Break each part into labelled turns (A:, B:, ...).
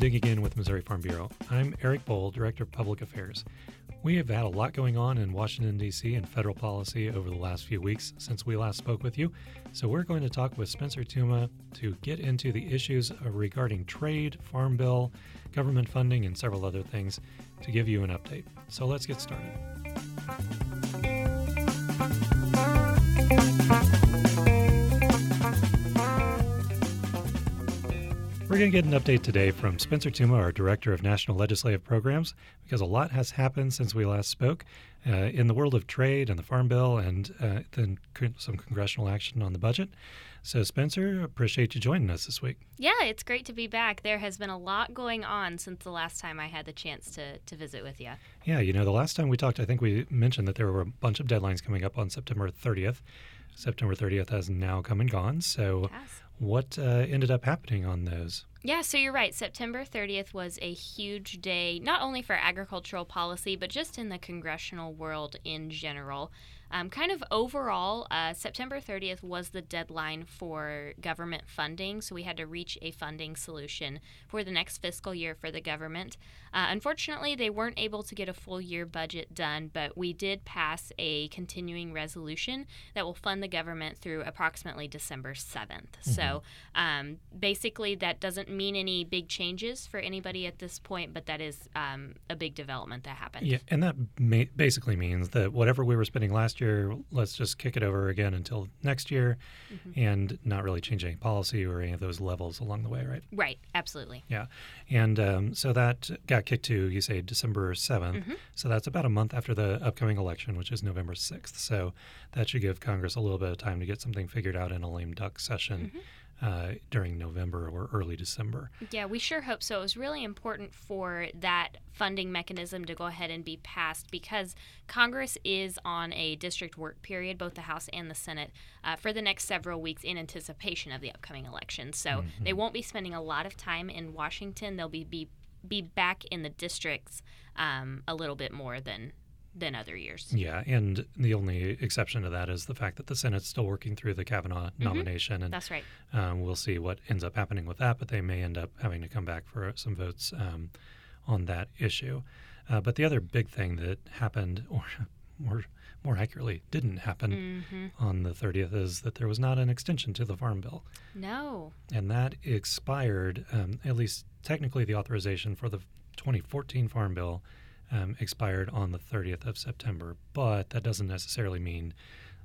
A: Digging In with Missouri Farm Bureau. I'm Eric Bohl, Director of Public Affairs. We have had a lot going on in Washington, D.C. and federal policy over the last few weeks since we last spoke with you. So, we're going to talk with Spencer Tuma to get into the issues regarding trade, farm bill, government funding, and several other things to give you an update. So, let's get started. Going to get an update today from Spencer Tuma, our Director of National Legislative Programs, because a lot has happened since we last spoke uh, in the world of trade and the Farm Bill and uh, then some congressional action on the budget. So, Spencer, appreciate you joining us this week.
B: Yeah, it's great to be back. There has been a lot going on since the last time I had the chance to, to visit with you.
A: Yeah, you know, the last time we talked, I think we mentioned that there were a bunch of deadlines coming up on September 30th. September 30th has now come and gone. So, what uh, ended up happening on those?
B: Yeah, so you're right. September 30th was a huge day, not only for agricultural policy, but just in the congressional world in general. Um, kind of overall, uh, September 30th was the deadline for government funding, so we had to reach a funding solution for the next fiscal year for the government. Uh, unfortunately, they weren't able to get a full year budget done, but we did pass a continuing resolution that will fund the government through approximately December 7th. Mm-hmm. So um, basically, that doesn't mean any big changes for anybody at this point, but that is um, a big development that happened.
A: Yeah, and that ma- basically means that whatever we were spending last year, let's just kick it over again until next year mm-hmm. and not really change any policy or any of those levels along the way, right?
B: Right, absolutely.
A: Yeah. And um, so that got kicked to, you say, December 7th. Mm-hmm. So that's about a month after the upcoming election, which is November 6th. So that should give Congress a little bit of time to get something figured out in a lame duck session. Mm-hmm uh, during November or early December.
B: Yeah, we sure hope so. It was really important for that funding mechanism to go ahead and be passed because Congress is on a district work period, both the House and the Senate, uh, for the next several weeks in anticipation of the upcoming election. So mm-hmm. they won't be spending a lot of time in Washington. They'll be, be be back in the districts um, a little bit more than than other years.
A: Yeah, and the only exception to that is the fact that the Senate's still working through the Kavanaugh mm-hmm. nomination, and
B: that's right.
A: Um, we'll see what ends up happening with that, but they may end up having to come back for some votes um, on that issue. Uh, but the other big thing that happened, or more more accurately, didn't happen mm-hmm. on the 30th, is that there was not an extension to the Farm Bill.
B: No.
A: And that expired, um, at least technically, the authorization for the 2014 Farm Bill um, expired on the 30th of September, but that doesn't necessarily mean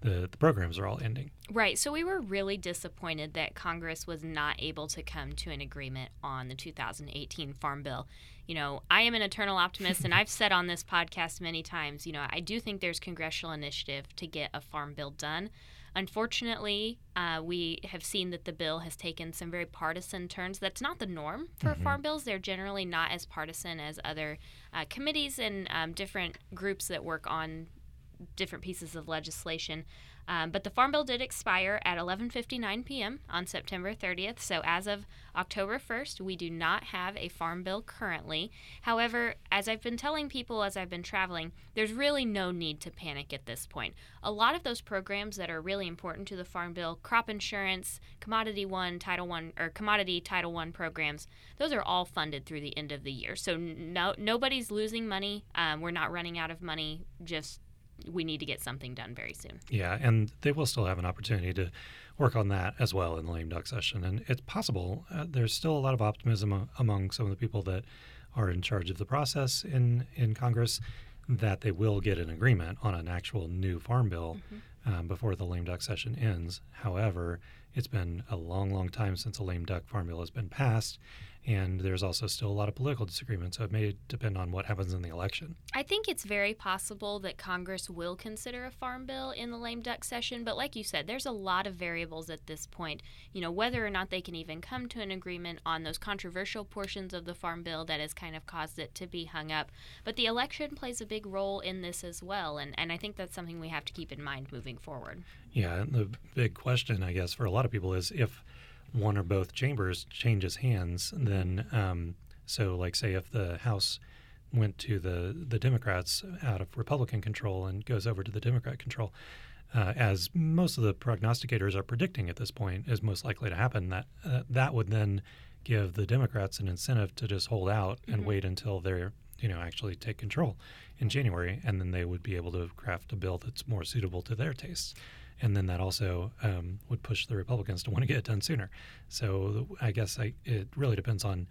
A: the, the programs are all ending.
B: Right. So we were really disappointed that Congress was not able to come to an agreement on the 2018 Farm Bill. You know, I am an eternal optimist, and I've said on this podcast many times, you know, I do think there's congressional initiative to get a Farm Bill done. Unfortunately, uh, we have seen that the bill has taken some very partisan turns. That's not the norm for mm-hmm. farm bills. They're generally not as partisan as other uh, committees and um, different groups that work on different pieces of legislation. Um, but the Farm Bill did expire at 11:59 p.m. on September 30th. So as of October 1st, we do not have a Farm Bill currently. However, as I've been telling people as I've been traveling, there's really no need to panic at this point. A lot of those programs that are really important to the Farm Bill, crop insurance, Commodity One, Title One, or Commodity Title One programs, those are all funded through the end of the year. So no, nobody's losing money. Um, we're not running out of money. Just we need to get something done very soon.
A: Yeah, and they will still have an opportunity to work on that as well in the lame duck session. And it's possible. Uh, there's still a lot of optimism among some of the people that are in charge of the process in in Congress that they will get an agreement on an actual new farm bill mm-hmm. Um, before the lame duck session ends. However, it's been a long, long time since a lame duck farm bill has been passed, and there's also still a lot of political disagreement, so it may depend on what happens in the election.
B: I think it's very possible that Congress will consider a farm bill in the lame duck session, but like you said, there's a lot of variables at this point. You know, whether or not they can even come to an agreement on those controversial portions of the farm bill that has kind of caused it to be hung up. But the election plays a big role in this as well, and, and I think that's something we have to keep in mind moving forward.
A: Yeah, the big question, I guess, for a lot of people is if one or both chambers changes hands, then um, so like say if the House went to the the Democrats out of Republican control and goes over to the Democrat control, uh, as most of the prognosticators are predicting at this point is most likely to happen, that uh, that would then give the Democrats an incentive to just hold out and
B: Mhm.
A: wait until they're you know actually take control in January, and then they would be able to craft a bill that's more suitable to their tastes. And then that also um, would push the Republicans to want to get it done sooner. So I guess I, it really depends on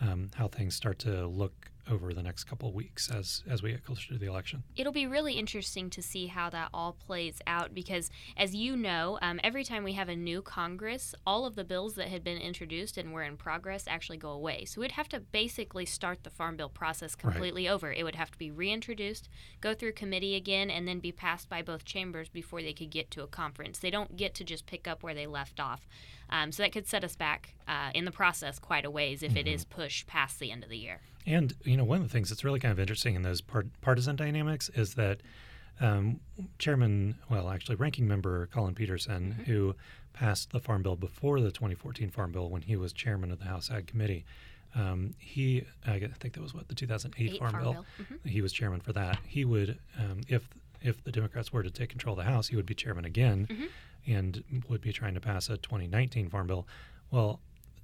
A: um, how things start to look over the next couple of weeks as as we get closer to the election.
B: It'll be really interesting to see how that all plays out because, as you know, um, every time we have a new Congress, all of the bills that had been introduced and were in progress actually go away. So we'd have to basically start the Farm Bill process
A: Right.
B: completely over. It would have to be reintroduced, go through committee again, and then be passed by both chambers before they could get to a conference. They don't get to just pick up where they left off. Um, so that could set us back uh, in the process quite a ways if it
A: Mhm.
B: is pushed past the end of the year.
A: And you know, one of the things that's really kind of interesting in those part- partisan dynamics is that um, Chairman, well, actually, Ranking Member Collin Peterson,
B: Mhm.
A: who passed the Farm Bill before the 2014 Farm Bill when he was chairman of the House Ag Committee, um, he, I think that was what the 2008
B: Eight
A: Farm, Bill.
B: Mhm.
A: He was chairman for that. He would, um, if if the Democrats were to take control of the House, he would be chairman again,
B: Mhm.
A: and would be trying to pass a 2019 Farm Bill. Well,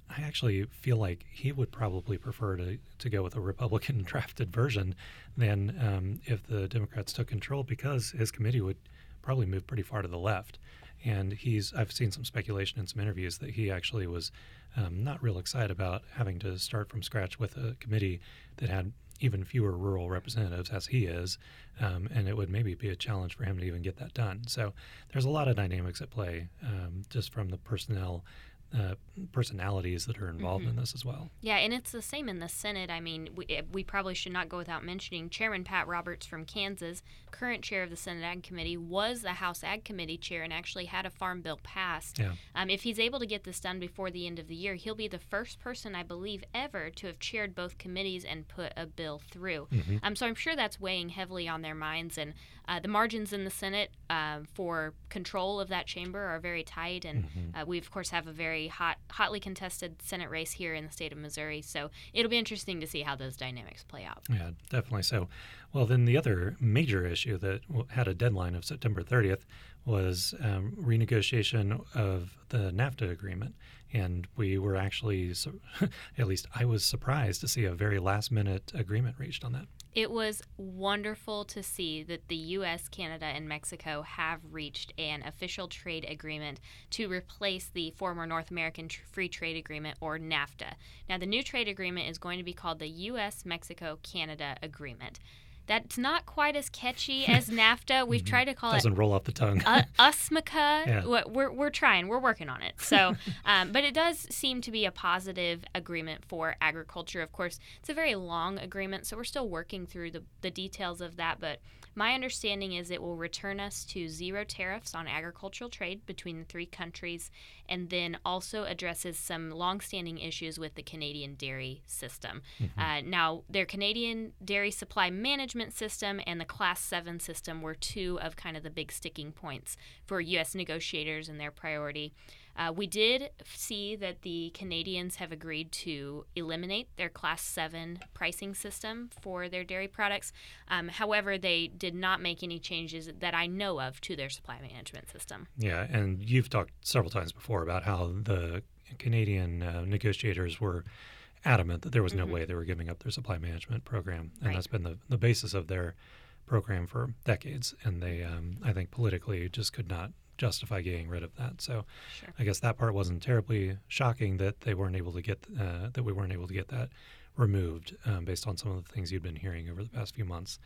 A: I actually feel like he would probably prefer to, to go with a Republican drafted version than um, if the Democrats took control because his committee would probably move pretty far to the left. And he's I've seen some speculation in some interviews that he actually was um, not real excited about having to start from scratch with a committee that had even fewer rural representatives as he is, um, and it would maybe be a challenge for him to even get that done. So there's a lot of dynamics at play um, just from the personnel. Uh, personalities that are involved in
B: Mhm.
A: this as well.
B: Yeah, and it's the same in the Senate. I mean, we, eh, we probably should not go without mentioning Chairman Pat Roberts from Kansas, current chair of the Senate Ag Committee, was the House Ag Committee chair and actually had a farm bill passed.
A: Yeah.
B: Um, if he's able to get this done before the end of the year, he'll be the first person, I believe, ever to have chaired both committees and put a bill through.
A: Mhm.
B: Um, so I'm sure that's weighing heavily on their minds. And uh, the margins in the Senate uh, for control of that chamber are very tight. And
A: Mhm.
B: uh, we, of course, have a very hot, hotly contested Senate race here in the state of Missouri. So it'll be interesting to see how those dynamics play out.
A: Yeah, definitely so. Well, then the other major issue that had a deadline of September 30th was um, renegotiation of the NAFTA agreement. And we were actually, at least I was surprised to see a very last minute agreement reached on that.
B: It was wonderful to see that the U.S., Canada, and Mexico have reached an official trade agreement to replace the former North American Free Trade Agreement, or NAFTA. Now, the new trade agreement is going to be called the U.S. Mexico Canada Agreement. That's not quite as catchy as NAFTA. We've
A: Mhm.
B: tried to call it
A: Doesn't roll off the tongue.
B: uh, USMCA.
A: Yeah.
B: We're- We're, we're trying. We're working on it. So, um, but it does seem to be a positive agreement for agriculture. Of course, it's a very long agreement, so we're still working through the, the details of that. But my understanding is it will return us to zero tariffs on agricultural trade between the three countries, and then also addresses some longstanding issues with the Canadian dairy system.
A: Mhm.
B: Uh, now, their Canadian Dairy Supply Management System and the Class 7 system were two of kind of the big sticking points for U.S. negotiators and their priority. Uh, we did see that the Canadians have agreed to eliminate their Class 7 pricing system for their dairy products. Um, however, they did not make any changes that I know of to their supply management system.
A: Yeah, and you've talked several times before about how the Canadian uh, negotiators were adamant that there was no
B: Mhm.
A: way they were giving up their supply management program, and
B: Right.
A: that's been the, the basis of their program for decades. And they, um, I think, politically just could not justify getting rid of that. So
B: Sure.
A: I guess that part wasn't terribly shocking that they weren't able to get uh, that we weren't able to get that removed um, based on some of the things you'd been hearing over the past few months.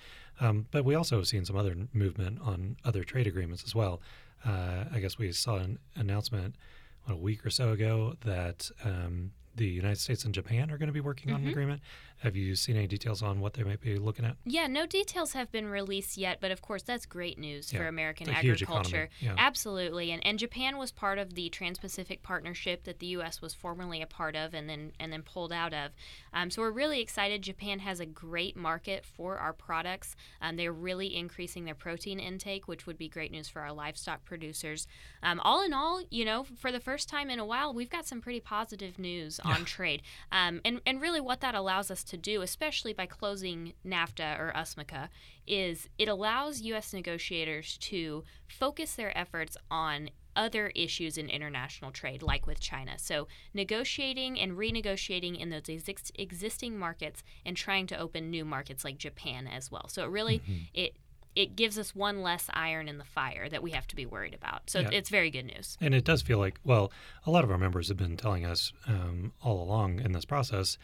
A: Um, but we also have seen some other movement on other trade agreements as well. Uh, I guess we saw an announcement what, a week or so ago that um, the United States and Japan are going to be working on an
B: Mhm.
A: agreement. Have you seen any details on what they might be looking at?
B: Yeah, no details have been released yet, but of course that's great news for American
A: It's a huge
B: agriculture.
A: Yeah.
B: Absolutely, and and Japan was part of the Trans-Pacific Partnership that the U.S. was formerly a part of, and then and then pulled out of. Um, so we're really excited. Japan has a great market for our products. Um, they're really increasing their protein intake, which would be great news for our livestock producers. Um, all in all, you know, for the first time in a while, we've got some pretty positive news
A: Yeah.
B: on trade, um, and and really what that allows us to do, especially by closing NAFTA or USMCA, is it allows U.S. negotiators to focus their efforts on other issues in international trade, like with China. So, negotiating and renegotiating in those ex- existing markets and trying to open new markets like Japan as well. So, it really mm-hmm. it it gives us one less iron in the fire that we have to be worried about. So yeah. it's very good news.
A: And it does feel like, well, a lot of our members have been telling us um, all along in this process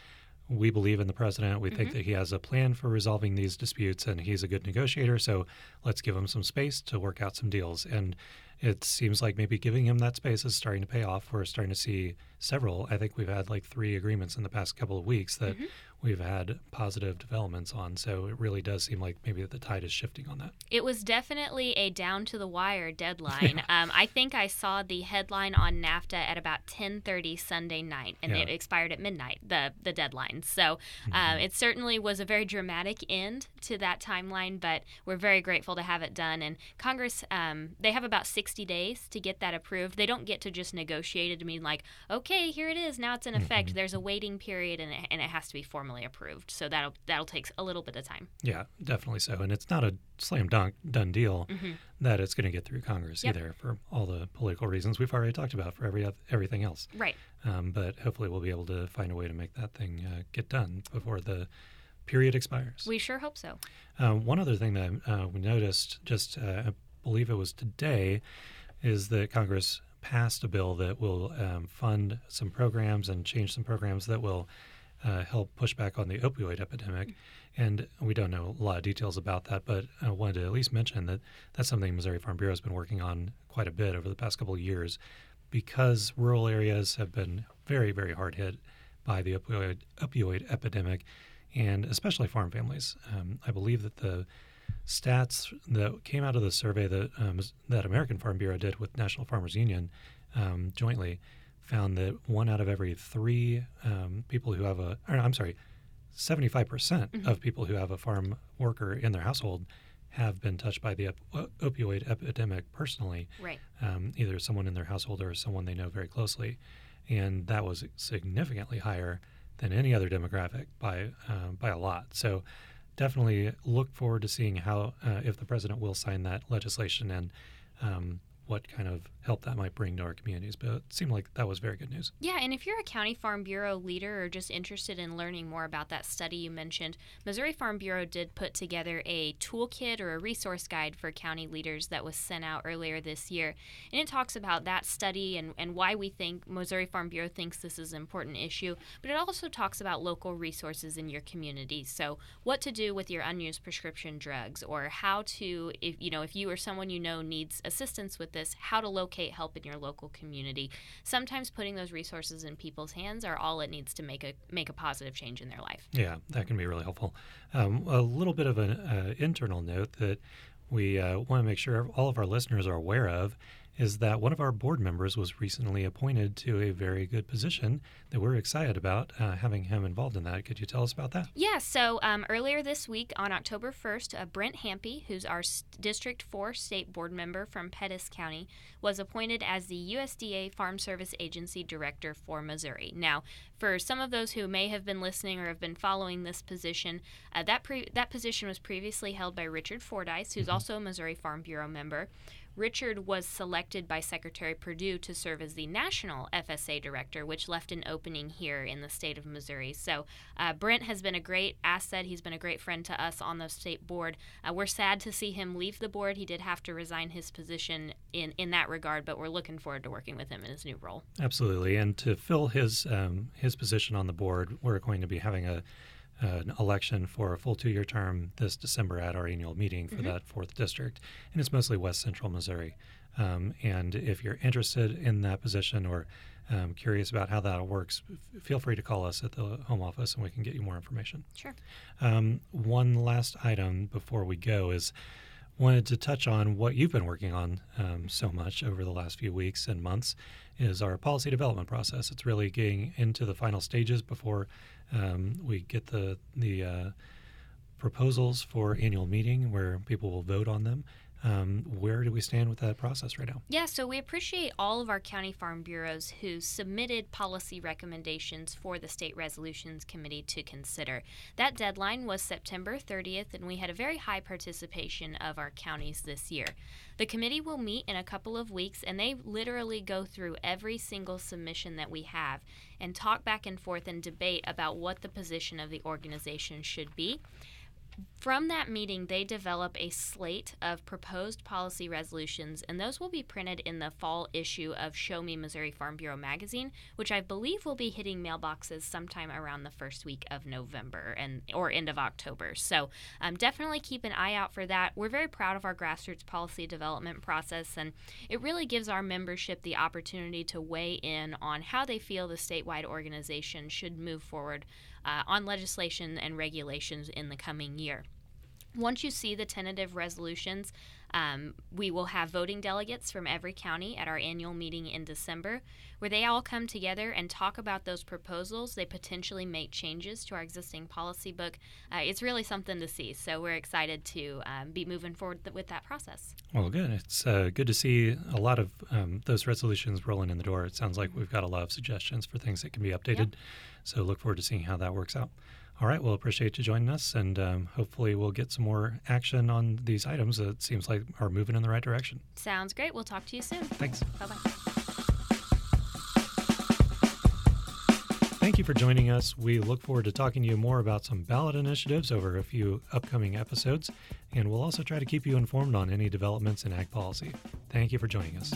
A: we believe in the president. We mm-hmm. think that he has a plan for resolving these disputes and he's a good negotiator. So let's give him some space to work out some deals. And it seems like maybe giving him that space is starting to pay off. We're starting to see several. I think we've had like three agreements in the past couple of weeks that mm-hmm. we've had positive developments on. So it really does seem like maybe the tide is shifting on that.
B: It was definitely a down to the wire deadline. um, I think I saw the headline on NAFTA at about 10:30 Sunday night, and yeah. it expired at midnight. The the deadline. So uh, mm-hmm. it certainly was a very dramatic end to that timeline, but we're very grateful to have it done. And Congress, um, they have about 60 days to get that approved. They don't get to just negotiate it to mean like, okay here it is. Now it's in effect. Mm-hmm. There's a waiting period, and it, and it has to be formally approved. So that'll that'll take a little bit of time.
A: Yeah, definitely so. And it's not a slam dunk done deal mm-hmm. that it's going to get through Congress yep. either for all the political reasons we've already talked about for every everything else.
B: Right.
A: Um, but hopefully we'll be able to find a way to make that thing uh, get done before the period expires.
B: We sure hope so.
A: Uh, one other thing that uh, we noticed, just uh, I believe it was today, is that Congress passed a bill that will um, fund some programs and change some programs that will uh, help push back on the opioid epidemic. And we don't know a lot of details about that, but I wanted to at least mention that that's something Missouri Farm Bureau has been working on quite a bit over the past couple of years because rural areas have been very, very hard hit by the opioid, opioid epidemic, and especially farm families. Um, I believe that the stats that came out of the survey that um, that American Farm Bureau did with National Farmers Union um, jointly found that one out of every three um, people who have a, or, I'm sorry, 75% mm hmm of people who have a farm worker in their household have been touched by the op- opioid epidemic personally.
B: Right.
A: Um, either someone in their household or someone they know very closely. And that was significantly higher than any other demographic by, uh, by a lot. So definitely look forward to seeing how uh, if the president will sign that legislation and um, what kind of help that might bring to our communities. But it seemed like that was very good news.
B: Yeah, and if you're a County Farm Bureau leader or just interested in learning more about that study you mentioned, Missouri Farm Bureau did put together a toolkit or a resource guide for county leaders that was sent out earlier this year. And it talks about that study and, and why we think Missouri Farm Bureau thinks this is an important issue. But it also talks about local resources in your community. So what to do with your unused prescription drugs or how to if you know if you or someone you know needs assistance with this, how to locate locate help in your local community. Sometimes putting those resources in people's hands are all it needs to make a make a positive change in their life.
A: Yeah, that can be really helpful. Um, a little bit of an uh, internal note that we uh, want to make sure all of our listeners are aware of is that one of our board members was recently appointed to a very good position that we're excited about uh, having him involved in that. Could you tell us about that?
B: Yeah, so um, earlier this week on October 1st, uh, Brent Hampy, who's our District 4 state board member from Pettis County, was appointed as the USDA Farm Service Agency Director for Missouri. Now, for some of those who may have been listening or have been following this position, uh, that, pre- that position was previously held by Richard Fordyce, who's mm-hmm. also a Missouri Farm Bureau member. Richard was selected by Secretary Perdue to serve as the national FSA director, which left an opening here in the state of Missouri. So uh, Brent has been a great asset. He's been a great friend to us on the state board. Uh, we're sad to see him leave the board. He did have to resign his position in, in that regard, but we're looking forward to working with him in his new role.
A: Absolutely. And to fill his um, his position on the board, we're going to be having a an election for a full two year term this December at our annual meeting for mm-hmm. that fourth district. And it's mostly West Central Missouri. Um, and if you're interested in that position or um, curious about how that works, f- feel free to call us at the home office and we can get you more information.
B: Sure.
A: Um, one last item before we go is wanted to touch on what you've been working on um, so much over the last few weeks and months is our policy development process. It's really getting into the final stages before um, we get the the uh, proposals for annual meeting where people will vote on them. Um, where do we stand with that process right now?
B: Yeah, so we appreciate all of our county farm bureaus who submitted policy recommendations for the State Resolutions Committee to consider. That deadline was September 30th, and we had a very high participation of our counties this year. The committee will meet in a couple of weeks, and they literally go through every single submission that we have and talk back and forth and debate about what the position of the organization should be. From that meeting, they develop a slate of proposed policy resolutions, and those will be printed in the fall issue of Show Me Missouri Farm Bureau magazine, which I believe will be hitting mailboxes sometime around the first week of November and or end of October. So um, definitely keep an eye out for that. We're very proud of our grassroots policy development process, and it really gives our membership the opportunity to weigh in on how they feel the statewide organization should move forward uh, on legislation and regulations in the coming year. Once you see the tentative resolutions, um, we will have voting delegates from every county at our annual meeting in December, where they all come together and talk about those proposals. They potentially make changes to our existing policy book. Uh, it's really something to see. So we're excited to um, be moving forward th- with that process.
A: Well, good. It's uh, good to see a lot of um, those resolutions rolling in the door. It sounds like we've got a lot of suggestions for things that can be updated. Yep. So look forward to seeing how that works out. All right. Well, appreciate you joining us, and um, hopefully we'll get some more action on these items that seems like are moving in the right direction.
B: Sounds great. We'll talk to you soon.
A: Thanks.
B: Bye bye.
A: Thank you for joining us. We look forward to talking to you more about some ballot initiatives over a few upcoming episodes, and we'll also try to keep you informed on any developments in ag policy. Thank you for joining us.